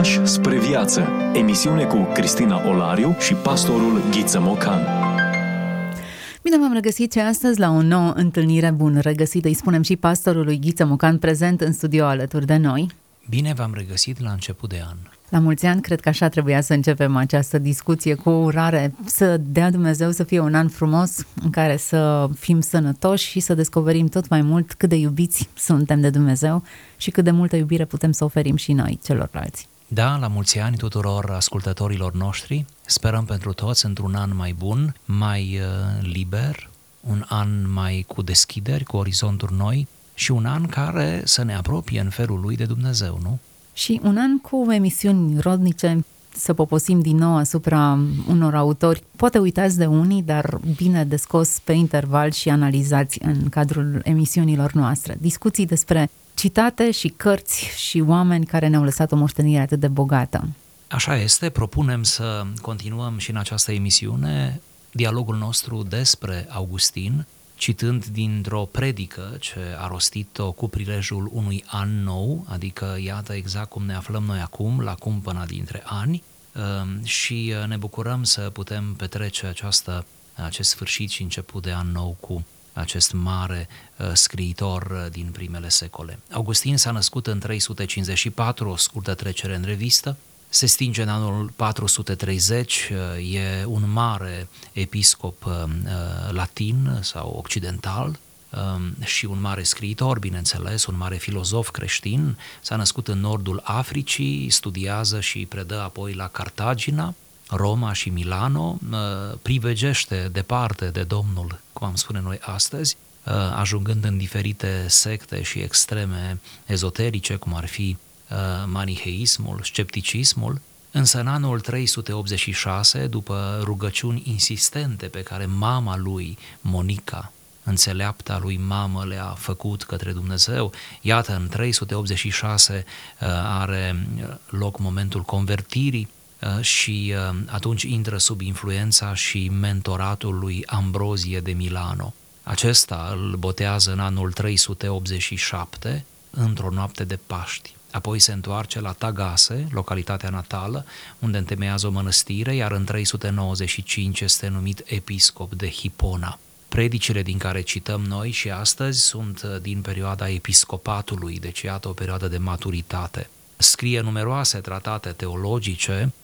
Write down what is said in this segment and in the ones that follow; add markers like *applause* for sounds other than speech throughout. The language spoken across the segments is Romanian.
Pași spre viață. Emisiune cu Cristina Olariu și pastorul Ghiță Mocan. Bine v-am regăsit și astăzi la o nouă întâlnire bună regăsită, îi spunem și pastorului Ghiță Mocan prezent în studio alături de noi. Bine v-am regăsit la început de an. La mulți ani, cred că așa trebuia să începem această discuție cu o urare, să dea Dumnezeu să fie un an frumos în care să fim sănătoși și să descoperim tot mai mult cât de iubiți suntem de Dumnezeu și cât de multă iubire putem să oferim și noi celorlalți. Da, la mulți ani tuturor ascultătorilor noștri. Sperăm pentru toți într-un an mai bun, mai uh, liber, un an mai cu deschideri, cu orizonturi noi și un an care să ne apropie în felul lui de Dumnezeu, nu? Și un an cu emisiuni rodnice, să poposim din nou asupra unor autori, poate uitați de unii, dar bine descos pe interval și analizați în cadrul emisiunilor noastre. Discuții despre citate și cărți și oameni care ne-au lăsat o moștenire atât de bogată. Așa este, propunem să continuăm și în această emisiune dialogul nostru despre Augustin, citând dintr-o predică ce a rostit-o cu prilejul unui an nou, adică iată exact cum ne aflăm noi acum, la cumpăna dintre ani, um, și uh, ne bucurăm să putem petrece această, acest sfârșit și început de an nou cu acest mare uh, scriitor uh, din primele secole. Augustin s-a născut în 354, o scurtă trecere în revistă, se stinge în anul 430, e un mare episcop uh, latin sau occidental um, și un mare scriitor, bineînțeles, un mare filozof creștin, s-a născut în nordul Africii, studiază și predă apoi la Cartagina, Roma și Milano, uh, privegește departe de Domnul, cum am spune noi astăzi, uh, ajungând în diferite secte și extreme ezoterice, cum ar fi Uh, maniheismul, scepticismul, însă în anul 386, după rugăciuni insistente pe care mama lui, Monica, înțeleapta lui mamă le-a făcut către Dumnezeu. Iată, în 386 uh, are loc momentul convertirii uh, și atunci intră sub influența și mentoratul lui Ambrozie de Milano. Acesta îl botează în anul 387, într-o noapte de Paști. Apoi se întoarce la Tagase, localitatea natală, unde întemeiază o mănăstire, iar în 395 este numit episcop de Hipona. Predicile din care cităm noi și astăzi sunt uh, din perioada episcopatului, deci iată o perioadă de maturitate. Scrie numeroase tratate teologice, uh,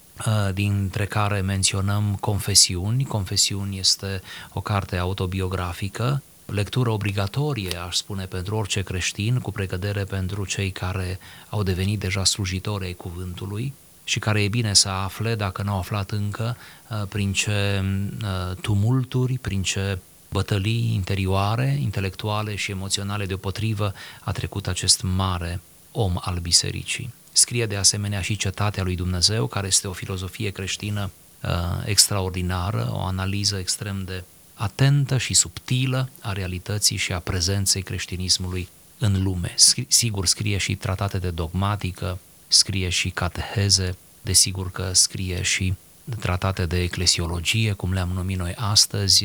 dintre care menționăm Confesiuni. Confesiuni este o carte autobiografică lectură obligatorie, aș spune, pentru orice creștin, cu pregădere pentru cei care au devenit deja slujitori ai cuvântului și care e bine să afle, dacă nu au aflat încă, uh, prin ce uh, tumulturi, prin ce bătălii interioare, intelectuale și emoționale deopotrivă a trecut acest mare om al bisericii. Scrie de asemenea și Cetatea lui Dumnezeu, care este o filozofie creștină uh, extraordinară, o analiză extrem de atentă și subtilă a realității și a prezenței creștinismului în lume. Sigur, scrie și tratate de dogmatică, scrie și cateheze, desigur că scrie și tratate de eclesiologie, cum le-am numit noi astăzi,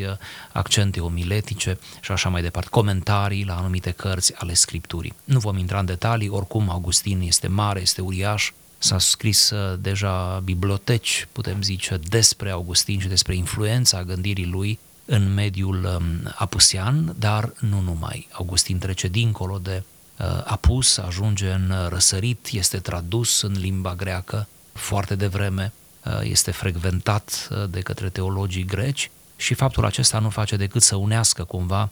accente omiletice și așa mai departe, comentarii la anumite cărți ale Scripturii. Nu vom intra în detalii, oricum Augustin este mare, este uriaș, s-a scris uh, deja biblioteci, putem zice, despre Augustin și despre influența gândirii lui în mediul um, apusean, dar nu numai. Augustin trece dincolo de uh, apus, ajunge în răsărit, este tradus în limba greacă foarte devreme, uh, este frecventat uh, de către teologii greci și faptul acesta nu face decât să unească cumva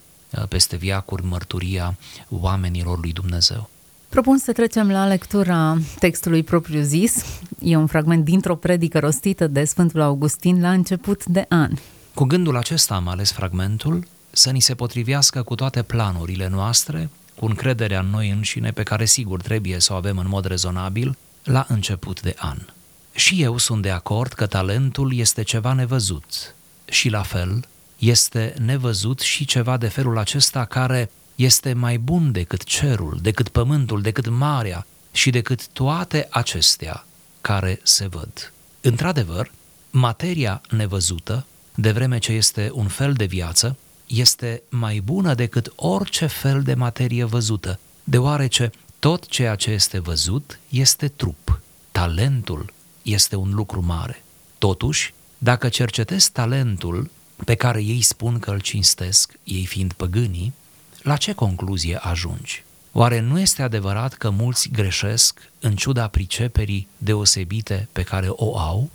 peste viacuri mărturia oamenilor lui Dumnezeu. Propun să trecem la lectura textului propriu zis. E un fragment dintr-o predică rostită de Sfântul Augustin la început de an. Cu gândul acesta am ales fragmentul să ni se potrivească cu toate planurile noastre, cu încrederea în noi înșine pe care sigur trebuie să o avem în mod rezonabil la început de an. Și eu sunt de acord că talentul este ceva nevăzut și la fel este nevăzut și ceva de felul acesta care este mai bun decât cerul, decât pământul, decât marea și decât toate acestea care se văd. Într-adevăr, materia nevăzută de vreme ce este un fel de viață, este mai bună decât orice fel de materie văzută, deoarece tot ceea ce este văzut este trup. talentul este un lucru mare. Totuși, dacă cercetezi talentul pe care ei spun că îl cinstesc, ei fiind păgânii, la ce concluzie ajungi? Oare nu este adevărat că mulți greșesc în ciuda priceperii deosebite pe care o au?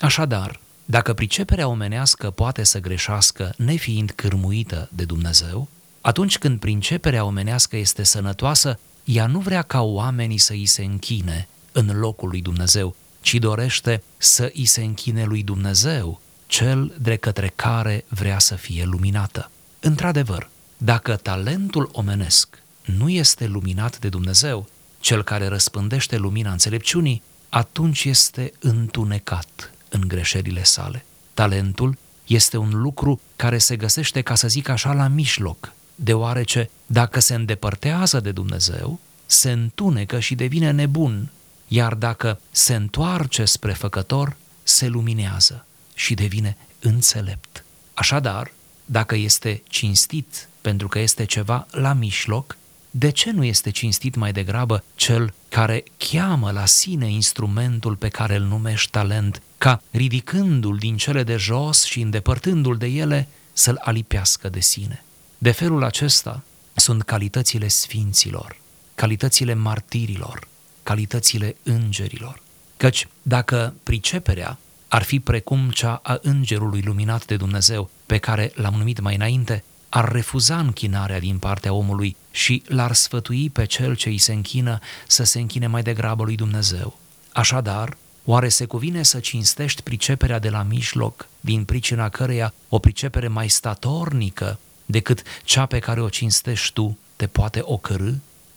Așadar, dacă priceperea omenească poate să greșească nefiind cârmuită de Dumnezeu, atunci când priceperea omenească este sănătoasă, ea nu vrea ca oamenii să îi se închine în locul lui Dumnezeu, ci dorește să îi se închine lui Dumnezeu, cel de către care vrea să fie luminată. Într-adevăr, dacă talentul omenesc nu este luminat de Dumnezeu, cel care răspândește lumina înțelepciunii, atunci este întunecat în greșelile sale. Talentul este un lucru care se găsește, ca să zic așa, la mijloc, deoarece dacă se îndepărtează de Dumnezeu, se întunecă și devine nebun, iar dacă se întoarce spre făcător, se luminează și devine înțelept. Așadar, dacă este cinstit pentru că este ceva la mijloc, de ce nu este cinstit mai degrabă cel care cheamă la sine instrumentul pe care îl numești talent, ca ridicându-l din cele de jos și îndepărtându-l de ele, să-l alipească de sine? De felul acesta sunt calitățile sfinților, calitățile martirilor, calitățile îngerilor. Căci dacă priceperea ar fi precum cea a îngerului luminat de Dumnezeu, pe care l-am numit mai înainte, ar refuza închinarea din partea omului și l-ar sfătui pe cel ce îi se închină să se închine mai degrabă lui Dumnezeu. Așadar, oare se cuvine să cinstești priceperea de la mijloc, din pricina căreia o pricepere mai statornică decât cea pe care o cinstești tu te poate ocărâ?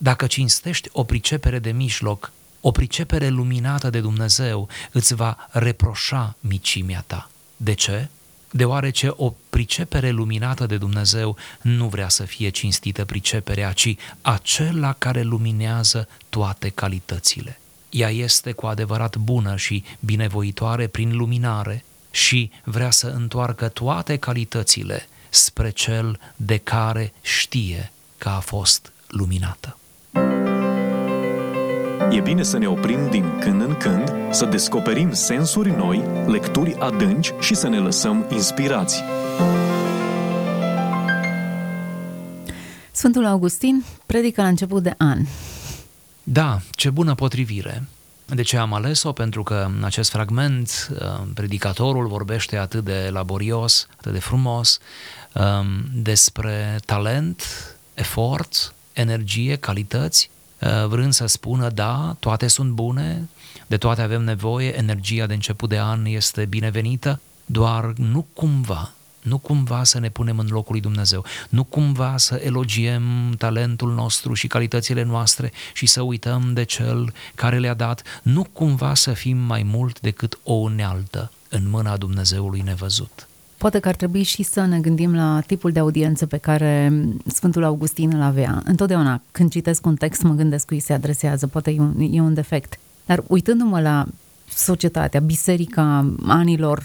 Dacă cinstești o pricepere de mijloc, o pricepere luminată de Dumnezeu îți va reproșa micimea ta. De ce? Deoarece o pricepere luminată de Dumnezeu nu vrea să fie cinstită priceperea, ci acela care luminează toate calitățile. Ea este cu adevărat bună și binevoitoare prin luminare și vrea să întoarcă toate calitățile spre cel de care știe că a fost luminată. E bine să ne oprim din când în când, să descoperim sensuri noi, lecturi adânci și să ne lăsăm inspirați. Sfântul Augustin predică la început de an. Da, ce bună potrivire! De ce am ales-o? Pentru că în acest fragment uh, predicatorul vorbește atât de laborios, atât de frumos um, despre talent, efort, energie, calități Uh, vrând să spună, da, toate sunt bune, de toate avem nevoie, energia de început de an este binevenită, doar nu cumva, nu cumva să ne punem în locul lui Dumnezeu, nu cumva să elogiem talentul nostru și calitățile noastre și să uităm de cel care le-a dat, nu cumva să fim mai mult decât o unealtă în mâna Dumnezeului nevăzut. Poate că ar trebui și să ne gândim la tipul de audiență pe care Sfântul Augustin îl avea. Întotdeauna, când citesc un text, mă gândesc cui se adresează, poate e un, e un defect. Dar uitându-mă la societatea, biserica anilor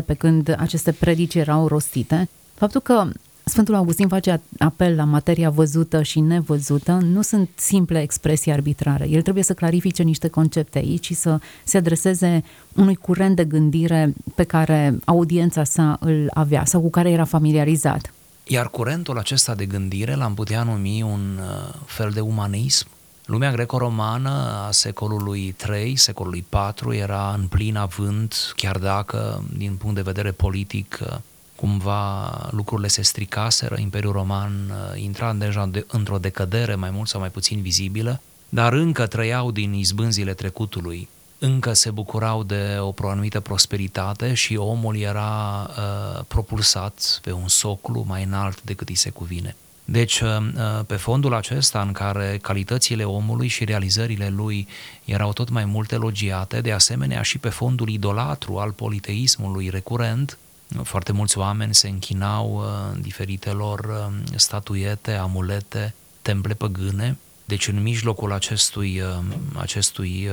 300-400, pe când aceste predici erau rostite, faptul că Sfântul Augustin face apel la materia văzută și nevăzută, nu sunt simple expresii arbitrare. El trebuie să clarifice niște concepte aici și să se adreseze unui curent de gândire pe care audiența sa îl avea sau cu care era familiarizat. Iar curentul acesta de gândire l-am putea numi un uh, fel de umanism. Lumea greco-romană a secolului III, secolului IV era în plin avânt, chiar dacă din punct de vedere politic uh, cumva lucrurile se stricaseră, Imperiul Roman uh, intra deja de, într-o decădere mai mult sau mai puțin vizibilă, dar încă trăiau din izbânzile trecutului, încă se bucurau de o anumită prosperitate și omul era uh, propulsat pe un soclu mai înalt decât îi se cuvine. Deci, uh, uh, pe fondul acesta în care calitățile omului și realizările lui erau tot mai mult elogiate, de asemenea și pe fondul idolatru al politeismului recurent, foarte mulți oameni se închinau uh, diferitelor uh, statuiete, amulete, temple păgâne. Deci în mijlocul acestui, uh, acestui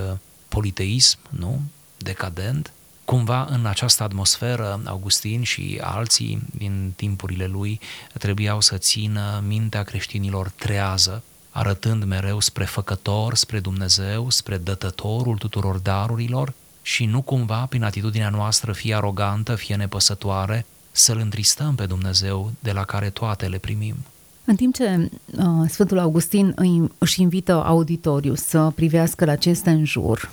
politeism, nu? decadent, cumva în această atmosferă Augustin și alții din timpurile lui trebuiau să țină mintea creștinilor trează, arătând mereu spre făcător, spre Dumnezeu, spre dătătorul tuturor darurilor și nu cumva prin atitudinea noastră fie arogantă, fie nepăsătoare, să-L întristăm pe Dumnezeu de la care toate le primim. În timp ce uh, Sfântul Augustin îi, își invită auditoriu să privească la ce este în jur,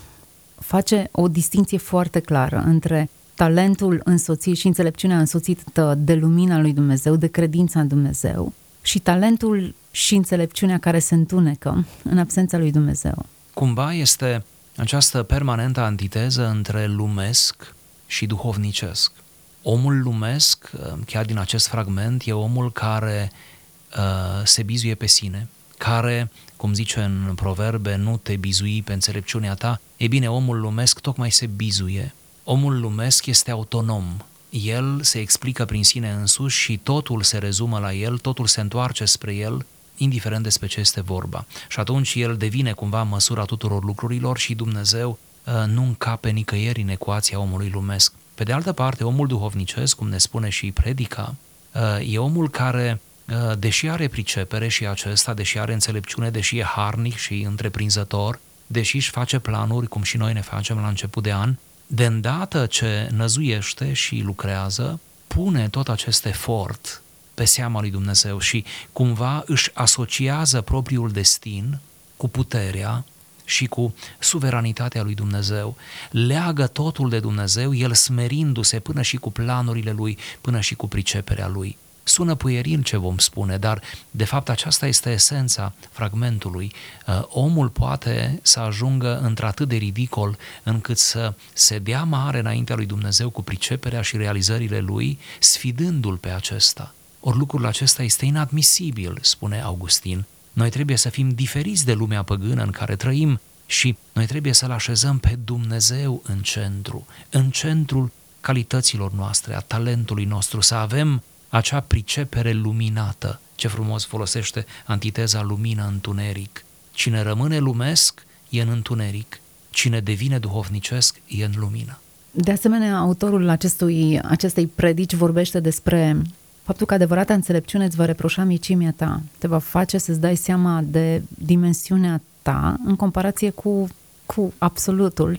face o distinție foarte clară între talentul însoțit și înțelepciunea însoțită de lumina lui Dumnezeu, de credința în Dumnezeu, și talentul și înțelepciunea care se întunecă în absența lui Dumnezeu. Cumva este această permanentă antiteză între lumesc și duhovnicesc. Omul lumesc, chiar din acest fragment, e omul care uh, se bizuie pe sine, care, cum zice în proverbe, nu te bizui pe înțelepciunea ta, e bine, omul lumesc tocmai se bizuie. Omul lumesc este autonom, el se explică prin sine însuși și totul se rezumă la el, totul se întoarce spre el, indiferent despre ce este vorba. Și atunci el devine cumva măsura tuturor lucrurilor și Dumnezeu uh, nu încape nicăieri în ecuația omului lumesc. Pe de altă parte, omul duhovnicesc, cum ne spune și predica, uh, e omul care, uh, deși are pricepere și acesta, deși are înțelepciune, deși e harnic și întreprinzător, deși își face planuri, cum și noi ne facem la început de an, de îndată ce năzuiește și lucrează, pune tot acest efort pe seama lui Dumnezeu și cumva își asociază propriul destin cu puterea și cu suveranitatea lui Dumnezeu, leagă totul de Dumnezeu, el smerindu-se până și cu planurile lui, până și cu priceperea lui. Sună puieril ce vom spune, dar de fapt aceasta este esența fragmentului. Uh, omul poate să ajungă într-atât de ridicol încât să se dea mare înaintea lui Dumnezeu cu priceperea și realizările lui, sfidându-l pe acesta. Ori lucrul acesta este inadmisibil, spune Augustin. Noi trebuie să fim diferiți de lumea păgână în care trăim și noi trebuie să-L așezăm pe Dumnezeu în centru, în centrul calităților noastre, a talentului nostru, să avem acea pricepere luminată. Ce frumos folosește antiteza lumină-întuneric. Cine rămâne lumesc e în întuneric, cine devine duhovnicesc e în lumină. De asemenea, autorul acestui, acestei predici vorbește despre faptul că adevărata înțelepciune îți va reproșa micimea ta, te va face să-ți dai seama de dimensiunea ta în comparație cu, cu absolutul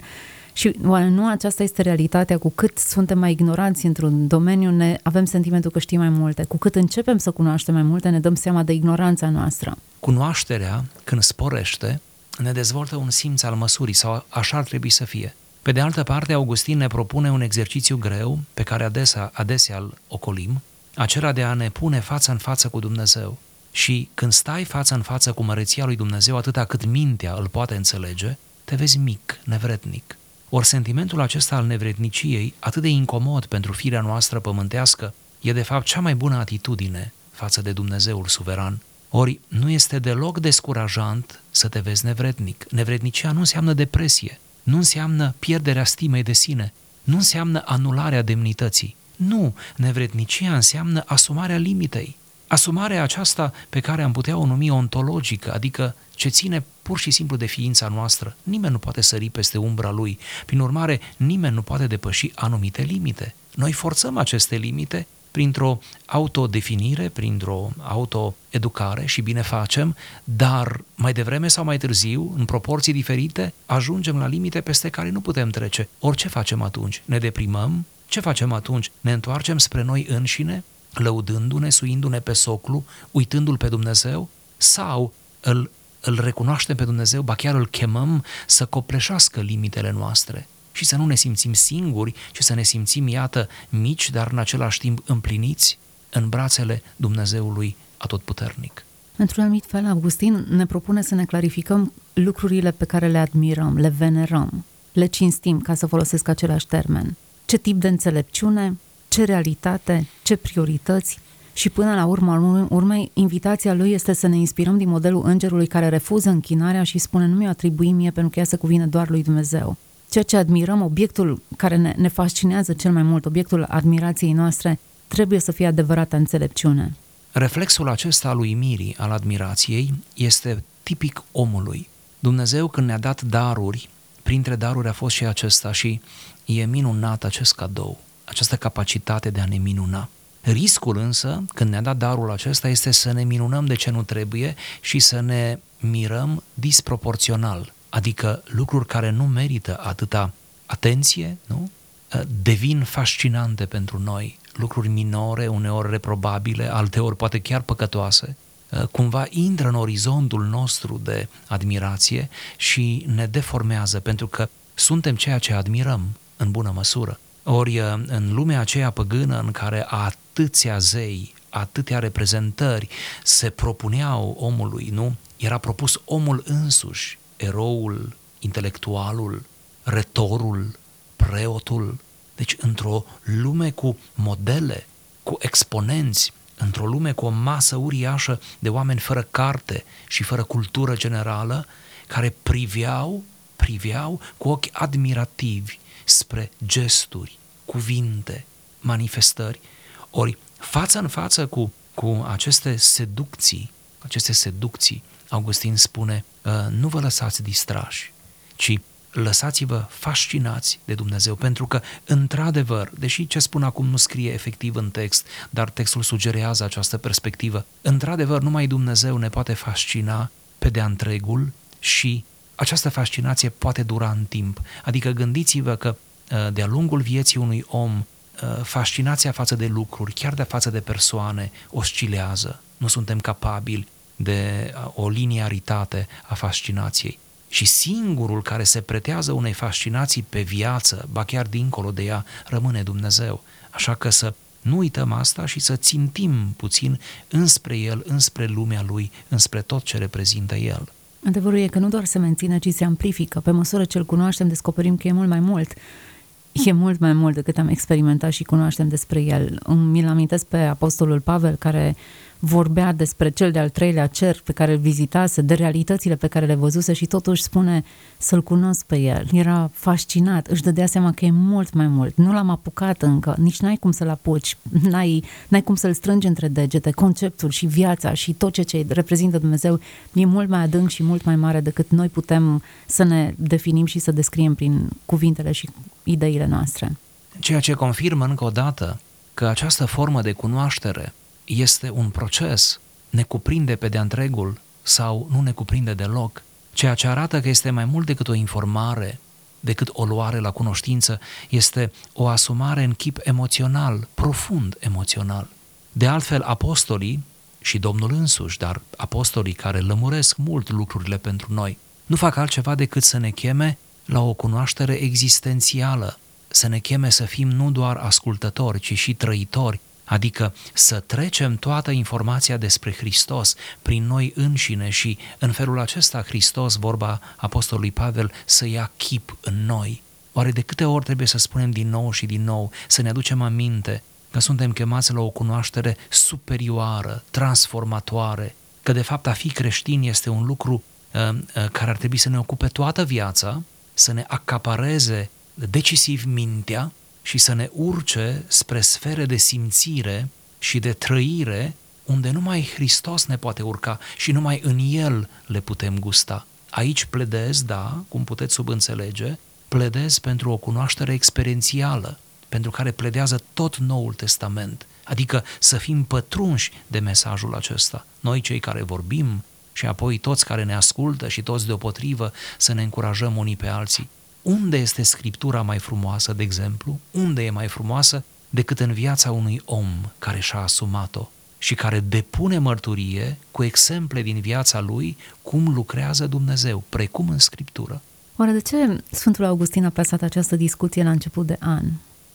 și oare nu aceasta este realitatea? Cu cât suntem mai ignoranți într-un domeniu, ne avem sentimentul că știm mai multe. Cu cât începem să cunoaștem mai multe, ne dăm seama de ignoranța noastră. Cunoașterea, când sporește, ne dezvoltă un simț al măsurii sau așa ar trebui să fie. Pe de altă parte, Augustin ne propune un exercițiu greu pe care adesea, adesea îl ocolim, acela de a ne pune față în față cu Dumnezeu. Și când stai față în față cu măreția lui Dumnezeu atâta cât mintea îl poate înțelege, te vezi mic, nevrednic. Ori sentimentul acesta al nevredniciei, atât de incomod pentru firea noastră pământească, e de fapt cea mai bună atitudine față de Dumnezeul suveran. Ori nu este deloc descurajant să te vezi nevrednic. Nevrednicia nu înseamnă depresie, nu înseamnă pierderea stimei de sine, nu înseamnă anularea demnității. Nu, nevrednicia înseamnă asumarea limitei. Asumarea aceasta pe care am putea o numi ontologică, adică ce ține pur și simplu de ființa noastră. Nimeni nu poate sări peste umbra lui. Prin urmare, nimeni nu poate depăși anumite limite. Noi forțăm aceste limite printr-o autodefinire, printr-o autoeducare și bine facem, dar mai devreme sau mai târziu, în proporții diferite, ajungem la limite peste care nu putem trece. Orice facem atunci? Ne deprimăm? Ce facem atunci? Ne întoarcem spre noi înșine, lăudându-ne, suindu-ne pe soclu, uitându-l pe Dumnezeu? Sau îl îl recunoaștem pe Dumnezeu, ba chiar îl chemăm să copleșească limitele noastre și să nu ne simțim singuri, ci să ne simțim, iată, mici, dar în același timp împliniți în brațele Dumnezeului atotputernic. Într-un anumit fel, Augustin ne propune să ne clarificăm lucrurile pe care le admirăm, le venerăm, le cinstim, ca să folosesc același termen. Ce tip de înțelepciune, ce realitate, ce priorități, și până la urmă urmei, invitația lui este să ne inspirăm din modelul îngerului care refuză închinarea și spune nu mi-o atribui mie pentru că ea se cuvine doar lui Dumnezeu. Ceea ce admirăm, obiectul care ne, ne fascinează cel mai mult, obiectul admirației noastre, trebuie să fie adevărată înțelepciune. Reflexul acesta al uimirii, al admirației, este tipic omului. Dumnezeu când ne-a dat daruri, printre daruri a fost și acesta și e minunat acest cadou, această capacitate de a ne minuna. Riscul însă, când ne-a dat darul acesta, este să ne minunăm de ce nu trebuie și să ne mirăm disproporțional, adică lucruri care nu merită atâta atenție, nu? devin fascinante pentru noi, lucruri minore, uneori reprobabile, alteori poate chiar păcătoase, cumva intră în orizontul nostru de admirație și ne deformează, pentru că suntem ceea ce admirăm în bună măsură. Ori în lumea aceea păgână în care atâția zei, atâtea reprezentări se propuneau omului, nu? Era propus omul însuși, eroul, intelectualul, retorul, preotul. Deci într-o lume cu modele, cu exponenți, într-o lume cu o masă uriașă de oameni fără carte și fără cultură generală, care priveau, priveau cu ochi admirativi spre gesturi, cuvinte, manifestări. Ori, față în față cu, cu aceste seducții, aceste seducții, Augustin spune, ă, nu vă lăsați distrași, ci lăsați-vă fascinați de Dumnezeu, pentru că, într-adevăr, deși ce spun acum nu scrie efectiv în text, dar textul sugerează această perspectivă, într-adevăr, numai Dumnezeu ne poate fascina pe de-a întregul și această fascinație poate dura în timp. Adică gândiți-vă că uh, de-a lungul vieții unui om, uh, fascinația față de lucruri, chiar de față de persoane, oscilează. Nu suntem capabili de uh, o liniaritate a fascinației. Și singurul care se pretează unei fascinații pe viață, ba chiar dincolo de ea, rămâne Dumnezeu. Așa că să nu uităm asta și să țintim puțin înspre El, înspre lumea Lui, înspre tot ce reprezintă El. Adevărul e că nu doar se menține, ci se amplifică. Pe măsură ce îl cunoaștem, descoperim că e mult mai mult. E mult mai mult decât am experimentat și cunoaștem despre el. Mi-l amintesc pe Apostolul Pavel, care vorbea despre cel de-al treilea cer pe care îl vizitase, de realitățile pe care le văzuse și totuși spune să-l cunosc pe el. Era fascinat, își dădea seama că e mult mai mult. Nu l-am apucat încă, nici n-ai cum să-l apuci, n-ai, n-ai cum să-l strângi între degete. Conceptul și viața și tot ce, ce reprezintă Dumnezeu e mult mai adânc și mult mai mare decât noi putem să ne definim și să descriem prin cuvintele și ideile noastre. Ceea ce confirmă încă o dată că această formă de cunoaștere este un proces, ne cuprinde pe de întregul sau nu ne cuprinde deloc, ceea ce arată că este mai mult decât o informare, decât o luare la cunoștință, este o asumare în chip emoțional, profund emoțional. De altfel, apostolii și Domnul însuși, dar apostolii care lămuresc mult lucrurile pentru noi, nu fac altceva decât să ne cheme la o cunoaștere existențială, să ne cheme să fim nu doar ascultători, ci și trăitori adică să trecem toată informația despre Hristos prin noi înșine și în felul acesta Hristos, vorba Apostolului Pavel, să ia chip în noi. Oare de câte ori trebuie să spunem din nou și din nou, să ne aducem aminte că suntem chemați la o cunoaștere superioară, transformatoare, că de fapt a fi creștin este un lucru uh, uh, care ar trebui să ne ocupe toată viața, să ne acapareze decisiv mintea și să ne urce spre sfere de simțire și de trăire unde numai Hristos ne poate urca și numai în El le putem gusta. Aici pledez, da, cum puteți subînțelege, pledez pentru o cunoaștere experiențială, pentru care pledează tot Noul Testament, adică să fim pătrunși de mesajul acesta. Noi cei care vorbim și apoi toți care ne ascultă și toți deopotrivă să ne încurajăm unii pe alții unde este Scriptura mai frumoasă, de exemplu? Unde e mai frumoasă decât în viața unui om care și-a asumat-o și care depune mărturie cu exemple din viața lui cum lucrează Dumnezeu, precum în Scriptură. Oare de ce Sfântul Augustin a plasat această discuție la început de an?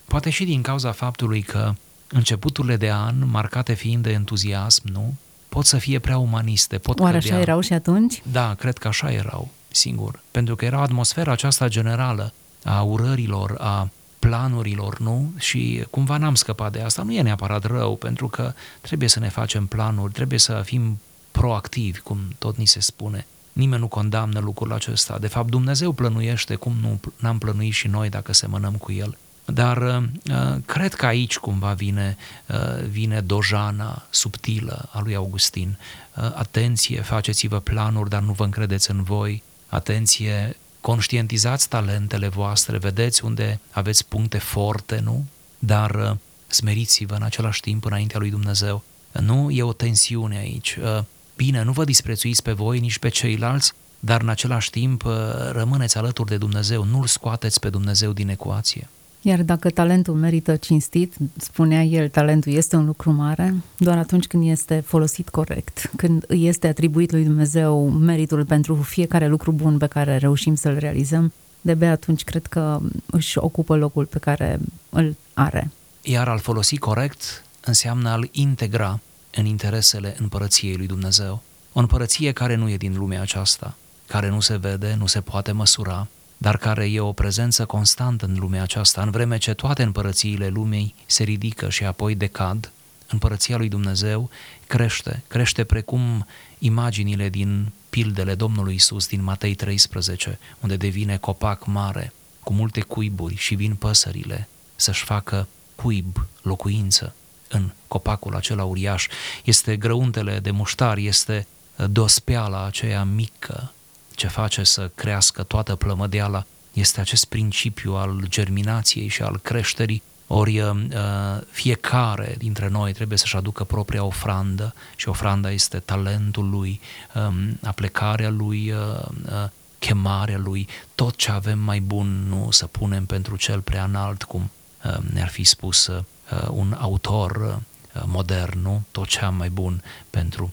Poate și din cauza faptului că începuturile de an, marcate fiind de entuziasm, nu? Pot să fie prea umaniste, pot Oare cădea. așa erau și atunci? Da, cred că așa erau singur, pentru că era atmosfera aceasta generală a urărilor, a planurilor, nu? Și cumva n-am scăpat de asta. Nu e neapărat rău, pentru că trebuie să ne facem planuri, trebuie să fim proactivi, cum tot ni se spune. Nimeni nu condamnă lucrul acesta. De fapt, Dumnezeu plănuiește cum nu n-am plănuit și noi dacă semănăm cu El. Dar uh, cred că aici cumva vine, uh, vine dojana subtilă a lui Augustin. Uh, atenție, faceți-vă planuri, dar nu vă încredeți în voi atenție, conștientizați talentele voastre, vedeți unde aveți puncte forte, nu? Dar uh, smeriți-vă în același timp înaintea lui Dumnezeu. Nu e o tensiune aici. Uh, bine, nu vă disprețuiți pe voi, nici pe ceilalți, dar în același timp uh, rămâneți alături de Dumnezeu, nu-L scoateți pe Dumnezeu din ecuație. Iar dacă talentul merită cinstit, spunea el, talentul este un lucru mare doar atunci când este folosit corect, când îi este atribuit lui Dumnezeu meritul pentru fiecare lucru bun pe care reușim să-l realizăm, de atunci cred că își ocupă locul pe care îl are. Iar al folosi corect înseamnă al integra în interesele împărăției lui Dumnezeu. O împărăție care nu e din lumea aceasta, care nu se vede, nu se poate măsura, dar care e o prezență constantă în lumea aceasta, în vreme ce toate împărățiile lumii se ridică și apoi decad, împărăția lui Dumnezeu crește, crește precum imaginile din pildele Domnului Isus din Matei 13, unde devine copac mare, cu multe cuiburi și vin păsările să-și facă cuib, locuință în copacul acela uriaș. Este grăuntele de muștar, este dospeala aceea mică ce face să crească toată plămădeala este acest principiu al germinației și al creșterii, ori uh, fiecare dintre noi trebuie să-și aducă propria ofrandă și ofranda este talentul lui, um, aplecarea lui, uh, uh, chemarea lui, tot ce avem mai bun nu să punem pentru cel prea înalt, cum ne-ar fi spus un autor modern, nu? Tot ce am mai bun pentru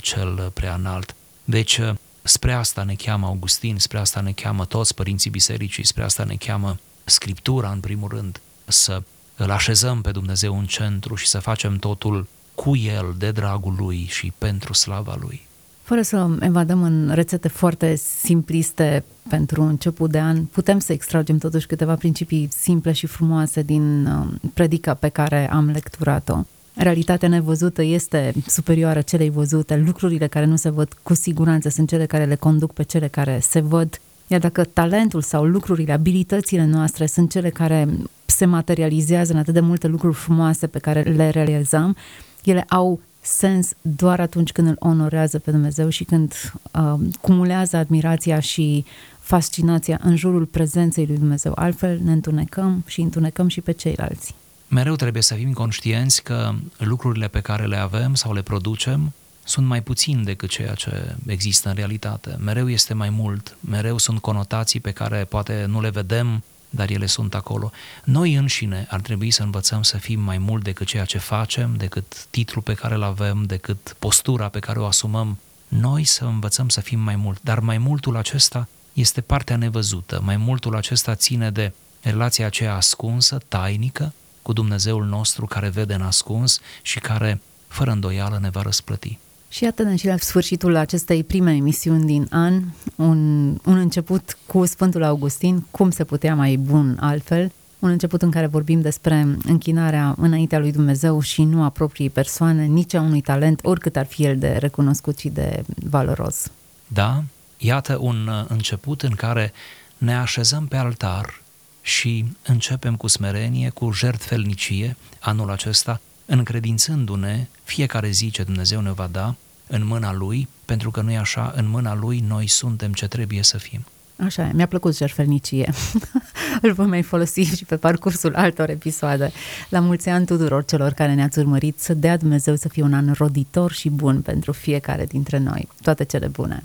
cel prea înalt. Deci, Spre asta ne cheamă Augustin, spre asta ne cheamă toți părinții bisericii, spre asta ne cheamă Scriptura, în primul rând, să îl așezăm pe Dumnezeu în centru și să facem totul cu El, de dragul Lui și pentru slava Lui. Fără să evadăm în rețete foarte simpliste pentru început de an, putem să extragem totuși câteva principii simple și frumoase din uh, predica pe care am lecturat-o realitatea nevăzută este superioară celei văzute, lucrurile care nu se văd cu siguranță sunt cele care le conduc pe cele care se văd, iar dacă talentul sau lucrurile, abilitățile noastre sunt cele care se materializează în atât de multe lucruri frumoase pe care le realizăm, ele au sens doar atunci când îl onorează pe Dumnezeu și când uh, cumulează admirația și fascinația în jurul prezenței lui Dumnezeu. Altfel ne întunecăm și întunecăm și pe ceilalți mereu trebuie să fim conștienți că lucrurile pe care le avem sau le producem sunt mai puțin decât ceea ce există în realitate. Mereu este mai mult, mereu sunt conotații pe care poate nu le vedem, dar ele sunt acolo. Noi înșine ar trebui să învățăm să fim mai mult decât ceea ce facem, decât titlul pe care îl avem, decât postura pe care o asumăm. Noi să învățăm să fim mai mult, dar mai multul acesta este partea nevăzută, mai multul acesta ține de relația aceea ascunsă, tainică, cu Dumnezeul nostru care vede în ascuns și care, fără îndoială, ne va răsplăti. Și iată-ne și la sfârșitul acestei prime emisiuni din an, un, un început cu Sfântul Augustin, cum se putea mai bun altfel, un început în care vorbim despre închinarea înaintea lui Dumnezeu și nu a propriei persoane, nici a unui talent, oricât ar fi el de recunoscut și de valoros. Da, iată un uh, început în care ne așezăm pe altar și începem cu smerenie, cu jertfelnicie anul acesta, încredințându-ne fiecare zi ce Dumnezeu ne va da în mâna Lui, pentru că nu e așa, în mâna Lui noi suntem ce trebuie să fim. Așa e, mi-a plăcut jertfelnicie. *laughs* Îl voi mai folosi și pe parcursul altor episoade. La mulți ani tuturor celor care ne-ați urmărit, să dea Dumnezeu să fie un an roditor și bun pentru fiecare dintre noi. Toate cele bune!